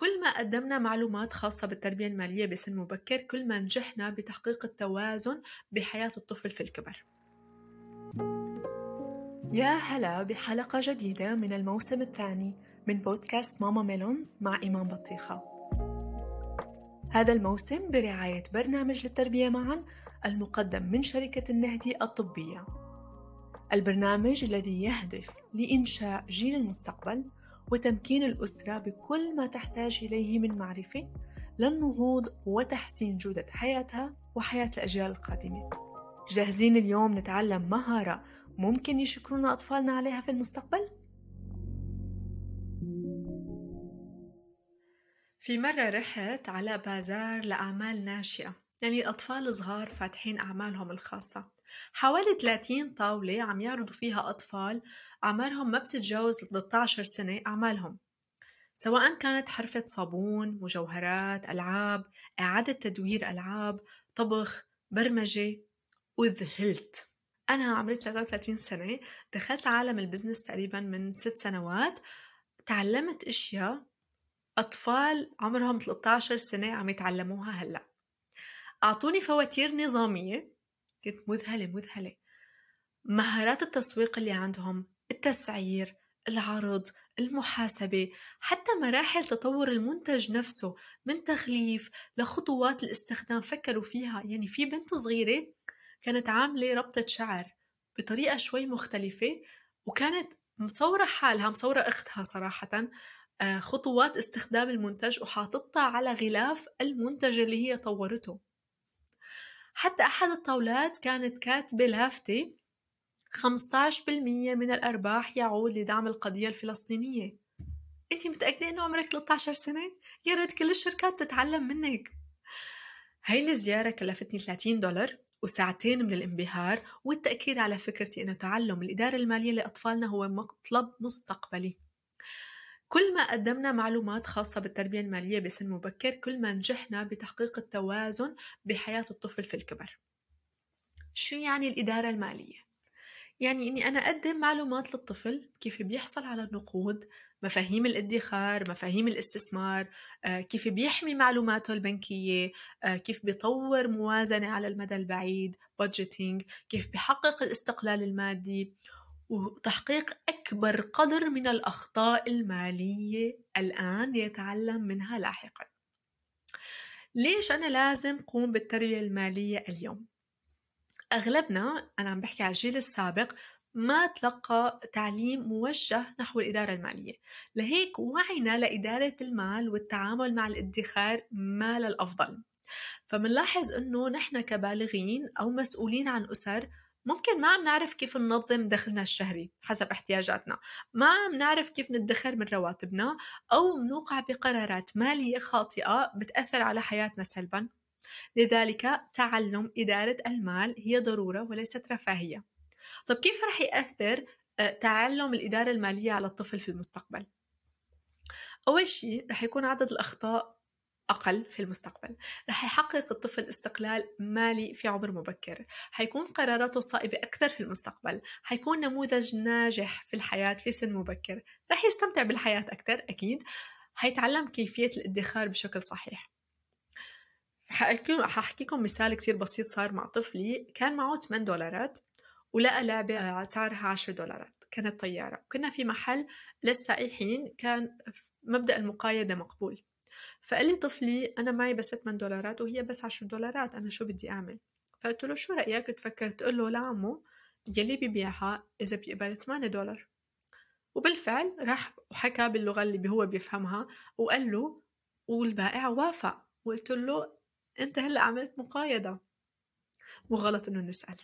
كل ما قدمنا معلومات خاصة بالتربية المالية بسن مبكر كل ما نجحنا بتحقيق التوازن بحياة الطفل في الكبر. يا هلا بحلقة جديدة من الموسم الثاني من بودكاست ماما ميلونز مع إيمان بطيخة. هذا الموسم برعاية برنامج للتربية معا المقدم من شركة النهدي الطبية. البرنامج الذي يهدف لإنشاء جيل المستقبل وتمكين الأسرة بكل ما تحتاج إليه من معرفة للنهوض وتحسين جودة حياتها وحياة الأجيال القادمة. جاهزين اليوم نتعلم مهارة ممكن يشكرونا أطفالنا عليها في المستقبل؟ في مرة رحت على بازار لأعمال ناشئة. يعني الأطفال صغار فاتحين أعمالهم الخاصة. حوالي 30 طاولة عم يعرضوا فيها أطفال أعمارهم ما بتتجاوز 13 سنة أعمالهم. سواء كانت حرفة صابون، مجوهرات، ألعاب، إعادة تدوير ألعاب، طبخ، برمجة وذهلت. أنا عمري 33 سنة دخلت عالم البزنس تقريبا من ست سنوات تعلمت أشياء أطفال عمرهم 13 سنة عم يتعلموها هلأ. أعطوني فواتير نظامية كنت مذهلة مذهلة. مهارات التسويق اللي عندهم التسعير العرض المحاسبة حتى مراحل تطور المنتج نفسه من تغليف لخطوات الاستخدام فكروا فيها. يعني في بنت صغيرة كانت عاملة ربطة شعر بطريقة شوي مختلفة وكانت مصورة حالها مصورة أختها صراحة آه، خطوات استخدام المنتج وحاططها على غلاف المنتج اللي هي طورته. حتى أحد الطاولات كانت كاتبة لافتة 15% من الأرباح يعود لدعم القضية الفلسطينية. أنت متأكدة أنه عمرك 13 سنة؟ يا ريت كل الشركات تتعلم منك. هاي الزيارة كلفتني 30 دولار وساعتين من الانبهار والتأكيد على فكرتي أنه تعلم الإدارة المالية لأطفالنا هو مطلب مستقبلي. كل ما قدمنا معلومات خاصة بالتربية المالية بسن مبكر كل ما نجحنا بتحقيق التوازن بحياة الطفل في الكبر شو يعني الإدارة المالية؟ يعني إني أنا أقدم معلومات للطفل كيف بيحصل على النقود مفاهيم الادخار مفاهيم الاستثمار آه، كيف بيحمي معلوماته البنكية آه، كيف بيطور موازنة على المدى البعيد budgeting كيف بيحقق الاستقلال المادي وتحقيق أكبر قدر من الأخطاء المالية الآن ليتعلم منها لاحقا. ليش أنا لازم قوم بالتربية المالية اليوم؟ أغلبنا أنا عم بحكي على الجيل السابق ما تلقى تعليم موجه نحو الإدارة المالية. لهيك وعينا لإدارة المال والتعامل مع الادخار ما للأفضل. فمنلاحظ أنه نحن كبالغين أو مسؤولين عن أسر ممكن ما عم نعرف كيف ننظم دخلنا الشهري حسب احتياجاتنا. ما عم نعرف كيف ندخر من رواتبنا أو منوقع بقرارات مالية خاطئة بتأثر على حياتنا سلبا. لذلك تعلم إدارة المال هي ضرورة وليست رفاهية. طب كيف رح يأثر آه، تعلم الإدارة المالية على الطفل في المستقبل؟ أول شيء رح يكون عدد الأخطاء أقل في المستقبل. رح يحقق الطفل استقلال مالي في عمر مبكر. حيكون قراراته صائبة أكثر في المستقبل. حيكون نموذج ناجح في الحياة في سن مبكر. رح يستمتع بالحياة أكثر أكيد. حيتعلم كيفية الادخار بشكل صحيح. حاحكيكم مثال كتير بسيط صار مع طفلي. كان معه 8 دولارات ولقى لعبة سعرها 10 دولارات. كانت طيارة. كنا في محل. للسائحين كان مبدأ المقايدة مقبول. فقال لي طفلي أنا معي بس 8 دولارات وهي بس 10 دولارات أنا شو بدي أعمل؟ فقلت له شو رأيك؟ تفكر تقول له لعمو يلي ببيعها إذا بيقبل 8 دولار. وبالفعل راح وحكى باللغة اللي هو بيفهمها وقال له والبائع وافق. وقلت له أنت هلأ عملت مقايضة. مو غلط إنه نسأل.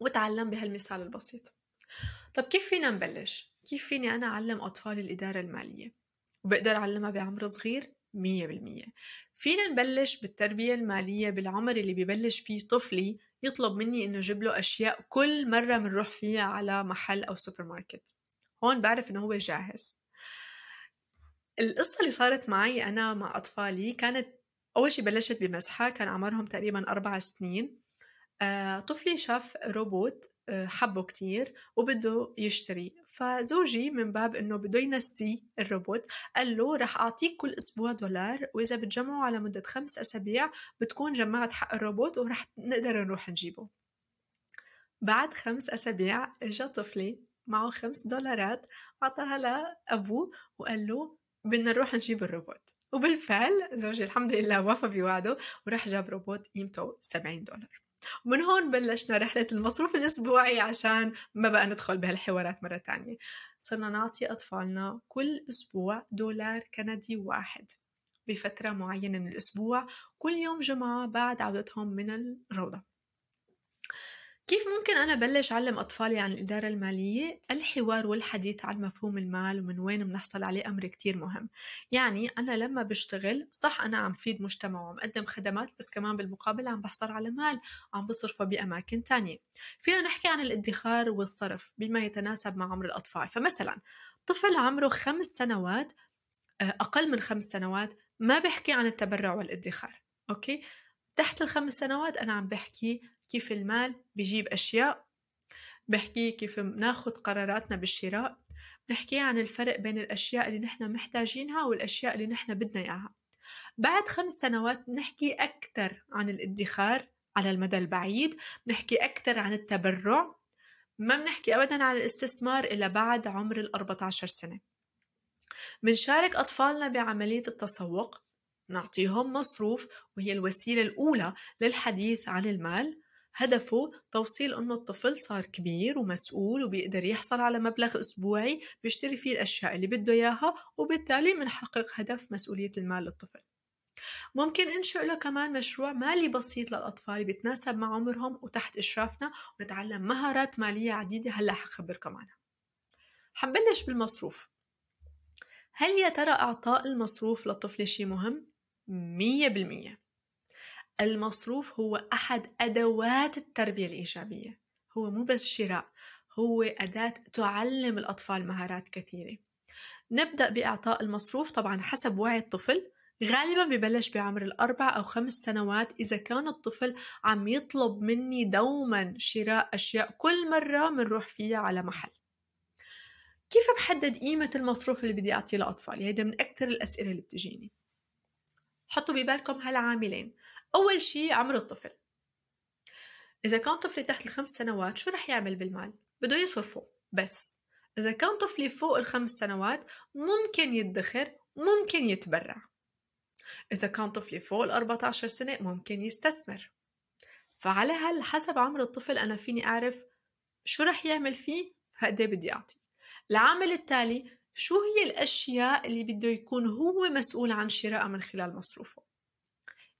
وتعلم بهالمثال البسيط. طب كيف فينا نبلش؟ كيف فيني أنا أعلم أطفالي الإدارة المالية؟ وبقدر أعلمها بعمر صغير؟ مية بالمية. فينا نبلش بالتربية المالية بالعمر اللي ببلش فيه طفلي يطلب مني إنه أجيب له أشياء كل مرة بنروح فيها على محل أو سوبر ماركت هون بعرف إنه هو جاهز. القصة اللي صارت معي أنا مع أطفالي كانت أول شي بلشت بمزحة كان عمرهم تقريبا أربع سنين. آه، طفلي شاف روبوت آه، حبه كتير وبده يشتري. فزوجي من باب إنه بده ينسي الروبوت قال له رح أعطيك كل أسبوع دولار وإذا بتجمعوا على مدة خمس أسابيع بتكون جمعت حق الروبوت ورح نقدر نروح نجيبه. بعد خمس أسابيع إجا طفلي معه خمس دولارات أعطاها لأبوه وقال له بدنا نروح نجيب الروبوت. وبالفعل زوجي الحمد لله وفى بوعده وراح جاب روبوت قيمته 70 دولار. ومن هون بلشنا رحلة المصروف الأسبوعي عشان ما بقى ندخل بهالحوارات مرة تانية. صرنا نعطي أطفالنا كل أسبوع دولار كندي واحد. بفترة معينة من الأسبوع كل يوم جمعة بعد عودتهم من الروضة. كيف ممكن أنا بلش أعلم أطفالي عن الإدارة المالية؟ الحوار والحديث عن مفهوم المال ومن وين بنحصل عليه أمر كتير مهم. يعني أنا لما بشتغل صح أنا عم فيد مجتمع وعم أقدم خدمات بس كمان بالمقابل عم بحصل على مال عم بصرفه بأماكن تانية. فينا نحكي عن الادخار والصرف بما يتناسب مع عمر الأطفال. فمثلا طفل عمره خمس سنوات آه، أقل من خمس سنوات ما بحكي عن التبرع والادخار أوكي؟ تحت الخمس سنوات أنا عم بحكي كيف المال بيجيب أشياء بحكي كيف ناخد قراراتنا بالشراء بنحكي عن الفرق بين الأشياء اللي نحن محتاجينها والأشياء اللي نحن بدنا إياها. بعد خمس سنوات نحكي أكثر عن الادخار على المدى البعيد بنحكي أكثر عن التبرع ما بنحكي أبدا عن الاستثمار إلا بعد عمر ال 14 سنة. بنشارك أطفالنا بعملية التسوق نعطيهم مصروف وهي الوسيلة الأولى للحديث عن المال. هدفه توصيل إنه الطفل صار كبير ومسؤول وبيقدر يحصل على مبلغ أسبوعي بيشتري فيه الأشياء اللي بده إياها وبالتالي بنحقق هدف مسؤولية المال للطفل. ممكن إنشئ له كمان مشروع مالي بسيط للأطفال بيتناسب مع عمرهم وتحت إشرافنا ونتعلم مهارات مالية عديدة هلأ حخبركم عنها حنبلش بالمصروف. هل يا ترى أعطاء المصروف للطفل شيء مهم؟ مية بالمية. المصروف هو أحد أدوات التربية الإيجابية. هو مو بس شراء هو أداة تعلم الأطفال مهارات كثيرة. نبدأ بإعطاء المصروف طبعا حسب وعي الطفل. غالبا ببلش بعمر الأربع أو خمس سنوات إذا كان الطفل عم يطلب مني دوما شراء أشياء كل مرة منروح فيها على محل. كيف بحدد قيمة المصروف اللي بدي أعطيه لأطفالي؟ هيدا من أكثر الأسئلة اللي بتجيني. حطوا ببالكم هالعاملين. أول شي عمر الطفل. إذا كان طفلي تحت الخمس سنوات شو رح يعمل بالمال؟ بده يصرفه بس. إذا كان طفلي فوق الخمس سنوات ممكن يدخر ممكن يتبرع. إذا كان طفلي فوق ال 14 سنة ممكن يستثمر. فعلى هل حسب عمر الطفل أنا فيني أعرف شو رح يعمل فيه هقدي بدي أعطي. العامل التالي شو هي الأشياء اللي بده يكون هو مسؤول عن شرائها من خلال مصروفه؟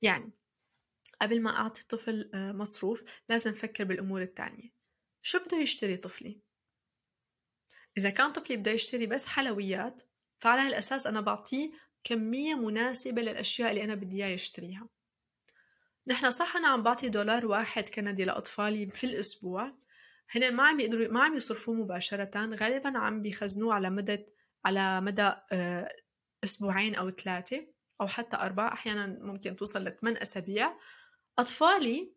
يعني قبل ما أعطي الطفل آه، مصروف لازم أفكر بالأمور التانية. شو بده يشتري طفلي؟ إذا كان طفلي بده يشتري بس حلويات فعلى هالأساس أنا بعطيه كمية مناسبة للأشياء اللي أنا بدي إياه يشتريها. نحن صح أنا عم بعطي دولار واحد كندي لأطفالي في الأسبوع. هن ما عم يقدروا ما عم يصرفوه مباشرة غالبا عم بيخزنوه على مدى على مدى آه، أسبوعين أو ثلاثة أو حتى أربعة أحيانا ممكن توصل لثمان أسابيع. أطفالي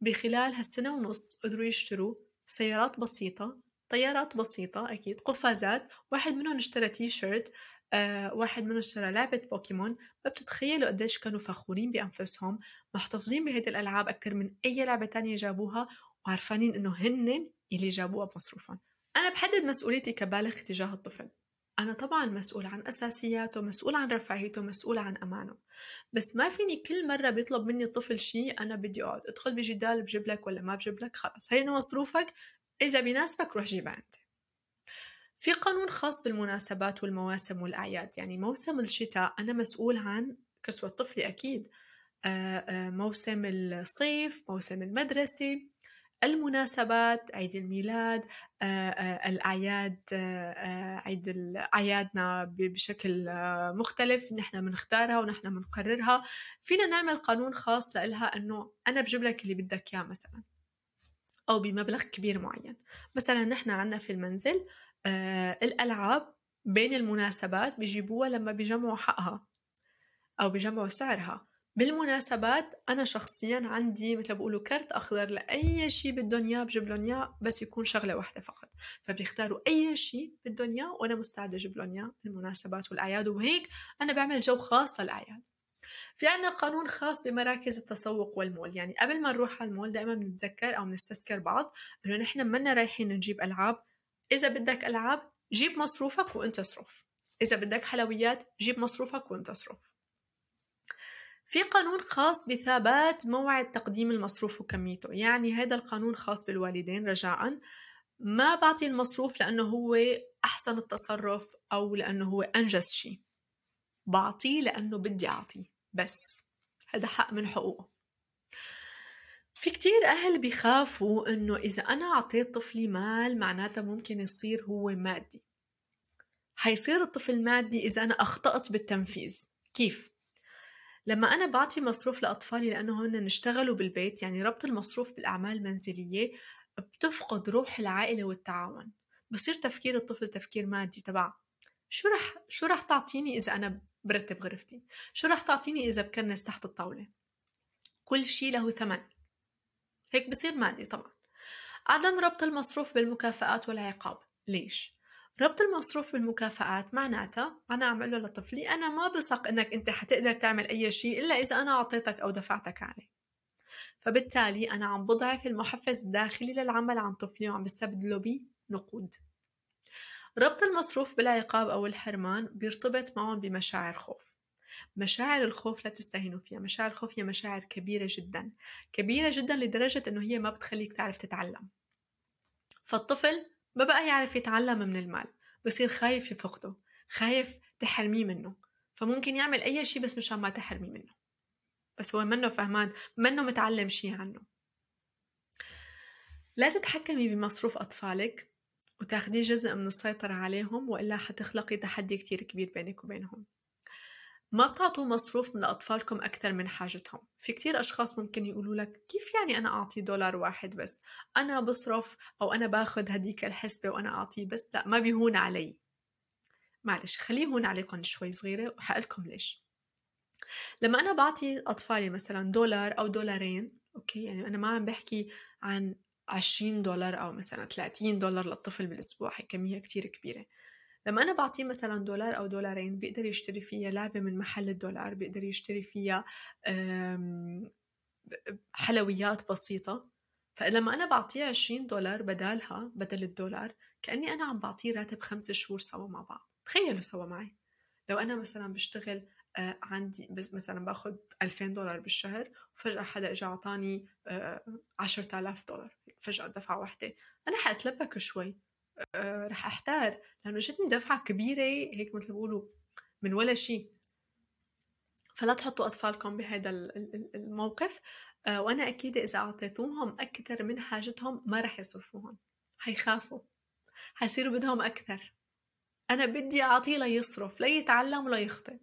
بخلال هالسنة ونص قدروا يشتروا سيارات بسيطة طيارات بسيطة أكيد قفازات واحد منهم اشترى تي شيرت آه، واحد منهم اشترى لعبة بوكيمون. ما بتتخيلوا قديش كانوا فخورين بأنفسهم محتفظين بهيدي الألعاب أكثر من أي لعبة تانية جابوها وعارفانين إنه هن اللي جابوها بمصروفهم أنا بحدد مسؤوليتي كبالغ تجاه الطفل. أنا طبعا مسؤول عن أساسياته مسؤول عن رفاهيته مسؤول عن أمانه. بس ما فيني كل مرة بيطلب مني الطفل شيء أنا بدي أقعد. أدخل بجدال بجيب لك ولا ما بجيب لك خلص. هيدا مصروفك. إذا بيناسبك روح جيبها أنت في قانون خاص بالمناسبات والمواسم والأعياد. يعني موسم الشتاء أنا مسؤول عن كسوة طفلي أكيد. موسم الصيف موسم المدرسة. المناسبات عيد الميلاد آه، آه، الأعياد آه، عيد أعيادنا بشكل مختلف نحن بنختارها ونحن بنقررها. فينا نعمل قانون خاص لإلها إنه أنا بجيب لك اللي بدك إياه مثلا أو بمبلغ كبير معين. مثلا نحن عنا في المنزل الألعاب بين المناسبات بيجيبوها لما بيجمعوا حقها أو بيجمعوا سعرها. بالمناسبات أنا شخصيا عندي مثل بقولوا كرت أخضر لأي شيء بدهم إياه بجيب لهم إياه بس يكون شغلة واحدة فقط. فبيختاروا أي شيء بدهم إياه وأنا مستعدة أجيب لهم إياه بالمناسبات والأعياد. وهيك أنا بعمل جو خاص للأعياد. في عنا قانون خاص بمراكز التسوق والمول. يعني قبل ما نروح على المول دائما بنتذكر أو بنستذكر بعض إنه نحن منا رايحين نجيب ألعاب. إذا بدك ألعاب جيب مصروفك وأنت اصرف إذا بدك حلويات جيب مصروفك وأنت اصرف في قانون خاص بثبات موعد تقديم المصروف وكميته يعني هذا القانون خاص بالوالدين رجاء. ما بعطي المصروف لأنه هو أحسن التصرف أو لأنه هو أنجز شيء. بعطيه لأنه بدي أعطيه بس. هذا حق من حقوقه. في كتير أهل بيخافوا إنه إذا أنا أعطيت طفلي مال معناتها ممكن يصير هو مادي. حيصير الطفل مادي إذا أنا أخطأت بالتنفيذ. كيف؟ لما أنا بعطي مصروف لأطفالي لأنه هن اشتغلوا بالبيت يعني ربط المصروف بالأعمال المنزلية بتفقد روح العائلة والتعاون. بصير تفكير الطفل تفكير مادي تبع شو رح شو رح تعطيني إذا أنا برتب غرفتي؟ شو رح تعطيني إذا بكنس تحت الطاولة؟ كل شيء له ثمن. هيك بصير مادي طبعا. عدم ربط المصروف بالمكافآت والعقاب. ليش؟ ربط المصروف بالمكافآت معناتها أنا عم له لطفلي أنا ما بثق إنك أنت حتقدر تعمل أي شيء إلا إذا أنا أعطيتك أو دفعتك عليه. فبالتالي أنا عم بضعف المحفز الداخلي للعمل عن طفلي وعم بستبدله بنقود. ربط المصروف بالعقاب أو الحرمان بيرتبط معهم بمشاعر خوف. مشاعر الخوف لا تستهينوا فيها مشاعر الخوف هي مشاعر كبيرة جدا كبيرة جدا لدرجة أنه هي ما بتخليك تعرف تتعلم. فالطفل ما بقى يعرف يتعلم من المال بصير خايف يفقده خايف تحرميه منه. فممكن يعمل أي شيء بس مشان ما تحرمي منه. بس هو منه فهمان منه متعلم شيء عنه. لا تتحكمي بمصروف أطفالك وتاخديه جزء من السيطرة عليهم وإلا حتخلقي تحدي كتير كبير بينك وبينهم. ما بتعطوا مصروف من أطفالكم أكثر من حاجتهم. في كتير أشخاص ممكن يقولوا لك كيف يعني أنا أعطي دولار واحد بس؟ أنا بصرف أو أنا باخد هديك الحسبة وأنا أعطيه بس؟ لا ما بيهون علي. معلش خليه يهون عليكم شوي صغيرة وحقلكم ليش. لما أنا بعطي أطفالي مثلا دولار أو دولارين أوكي يعني أنا ما عم بحكي عن 20 دولار أو مثلا 30 دولار للطفل بالأسبوع هي كمية كتير كبيرة. لما أنا بعطيه مثلا دولار أو دولارين بيقدر يشتري فيها لعبة من محل الدولار بيقدر يشتري فيها حلويات بسيطة. فلما أنا بعطيه 20 دولار بدالها بدل الدولار كأني أنا عم بعطيه راتب خمس شهور سوا مع بعض. تخيلوا سوا معي. لو أنا مثلا بشتغل آه، عندي مثلا باخد 2000 دولار بالشهر وفجأة حدا اجى أعطاني 10000 آه، دولار فجأة دفعة واحدة. أنا حأتلبك شوي. آه، رح أحتار لأنه جتني دفعة كبيرة هيك مثل بيقولوا من ولا شيء فلا تحطوا أطفالكم بهذا الموقف. وأنا أكيد إذا أعطيتوهم أكثر من حاجتهم ما رح يصرفوهم. حيخافوا. حيصيروا بدهم أكثر أنا بدي أعطيه ليصرف ليتعلم وليخطئ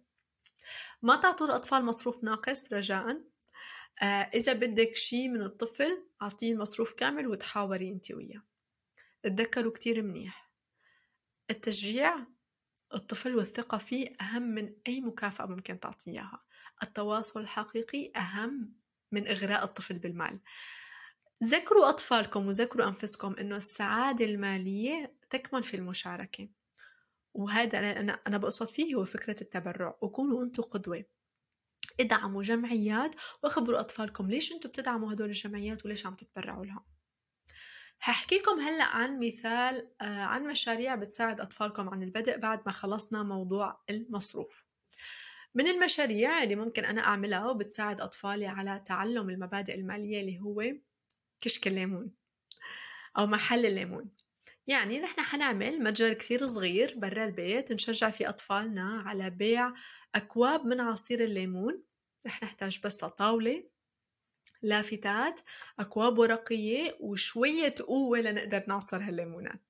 ما تعطوا الأطفال مصروف ناقص رجاء. آه إذا بدك شي من الطفل أعطيه المصروف كامل وتحاوري أنت وياه. تذكروا كتير منيح. التشجيع الطفل والثقة فيه أهم من أي مكافأة ممكن تعطيه إياها. التواصل الحقيقي أهم من إغراء الطفل بالمال. ذكروا أطفالكم وذكروا أنفسكم أنه السعادة المالية تكمن في المشاركة. وهذا أنا أنا بقصد فيه هو فكرة التبرع. وكونوا أنتم قدوة. ادعموا جمعيات واخبروا أطفالكم ليش أنتم بتدعموا هدول الجمعيات وليش عم تتبرعوا لها هحكيكم هلأ عن مثال آه، عن مشاريع بتساعد أطفالكم عن البدء بعد ما خلصنا موضوع المصروف. من المشاريع اللي ممكن أنا أعملها وبتساعد أطفالي على تعلم المبادئ المالية اللي هو كشك الليمون أو محل الليمون. يعني نحن حنعمل متجر كثير صغير برا البيت نشجع فيه أطفالنا على بيع أكواب من عصير الليمون. رح نحتاج بس لطاولة لافتات أكواب ورقية وشوية قوة لنقدر نعصر هالليمونات.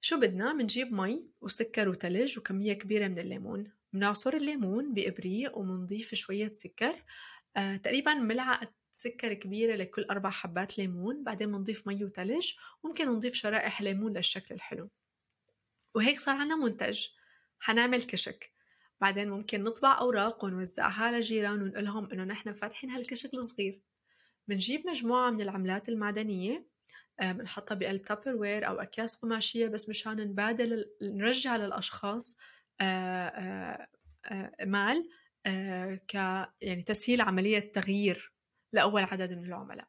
شو بدنا؟ منجيب مي وسكر وتلج وكمية كبيرة من الليمون. بنعصر الليمون بإبريق ومنضيف شوية سكر. آه، تقريبا ملعقة سكر كبيرة لكل أربع حبات ليمون. بعدين بنضيف مي وتلج. ممكن نضيف شرائح ليمون للشكل الحلو. وهيك صار عنا منتج حنعمل كشك. بعدين ممكن نطبع أوراق ونوزعها لجيران ونقول لهم إنه نحن فاتحين هالكشك الصغير. بنجيب مجموعة من العملات المعدنية آه، بنحطها بقلب تابر وير أو أكياس قماشية بس مشان نبادل نرجع للأشخاص آه، مال ك يعني تسهيل عملية تغيير لأول عدد من العملاء.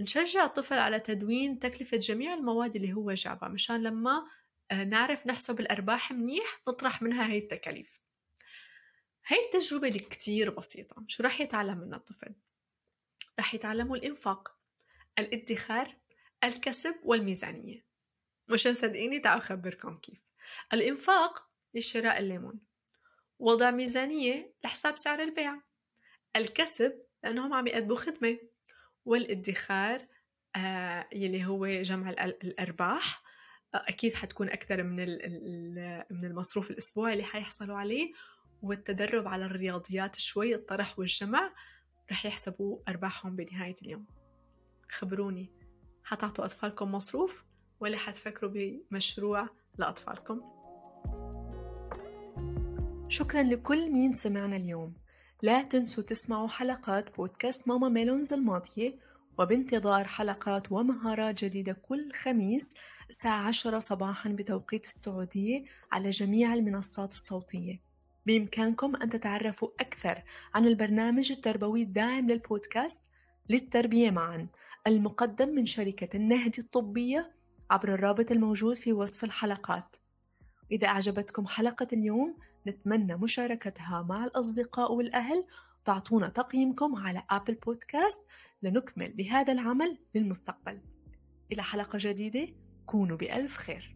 نشجع الطفل على تدوين تكلفة جميع المواد اللي هو جابها مشان لما آه، نعرف نحسب الأرباح منيح نطرح منها هاي التكاليف. هاي التجربة اللي كتير بسيطة. شو رح يتعلم منها الطفل؟ رح يتعلموا الإنفاق الادخار الكسب والميزانية. مش مصدقيني؟ تعالوا أخبركم كيف. الإنفاق لشراء الليمون. وضع ميزانية لحساب سعر البيع. الكسب لأنهم عم يقدموا خدمة. والادخار آه يلي هو جمع الأرباح أكيد حتكون أكثر من من المصروف الأسبوعي اللي حيحصلوا عليه والتدرب على الرياضيات شوي الطرح والجمع رح يحسبوا أرباحهم بنهاية اليوم. خبروني حتعطوا أطفالكم مصروف ولا حتفكروا بمشروع لأطفالكم؟ شكرا لكل مين سمعنا اليوم. لا تنسوا تسمعوا حلقات بودكاست ماما ميلونز الماضية وبانتظار حلقات ومهارات جديدة كل خميس الساعة 10 صباحا بتوقيت السعودية على جميع المنصات الصوتية. بإمكانكم أن تتعرفوا أكثر عن البرنامج التربوي الداعم للبودكاست للتربية معا المقدم من شركة النهدي الطبية عبر الرابط الموجود في وصف الحلقات. إذا أعجبتكم حلقة اليوم نتمنى مشاركتها مع الأصدقاء والأهل تعطونا تقييمكم على أبل بودكاست لنكمل بهذا العمل للمستقبل إلى حلقة جديدة كونوا بألف خير.